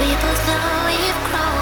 We both know we've grown.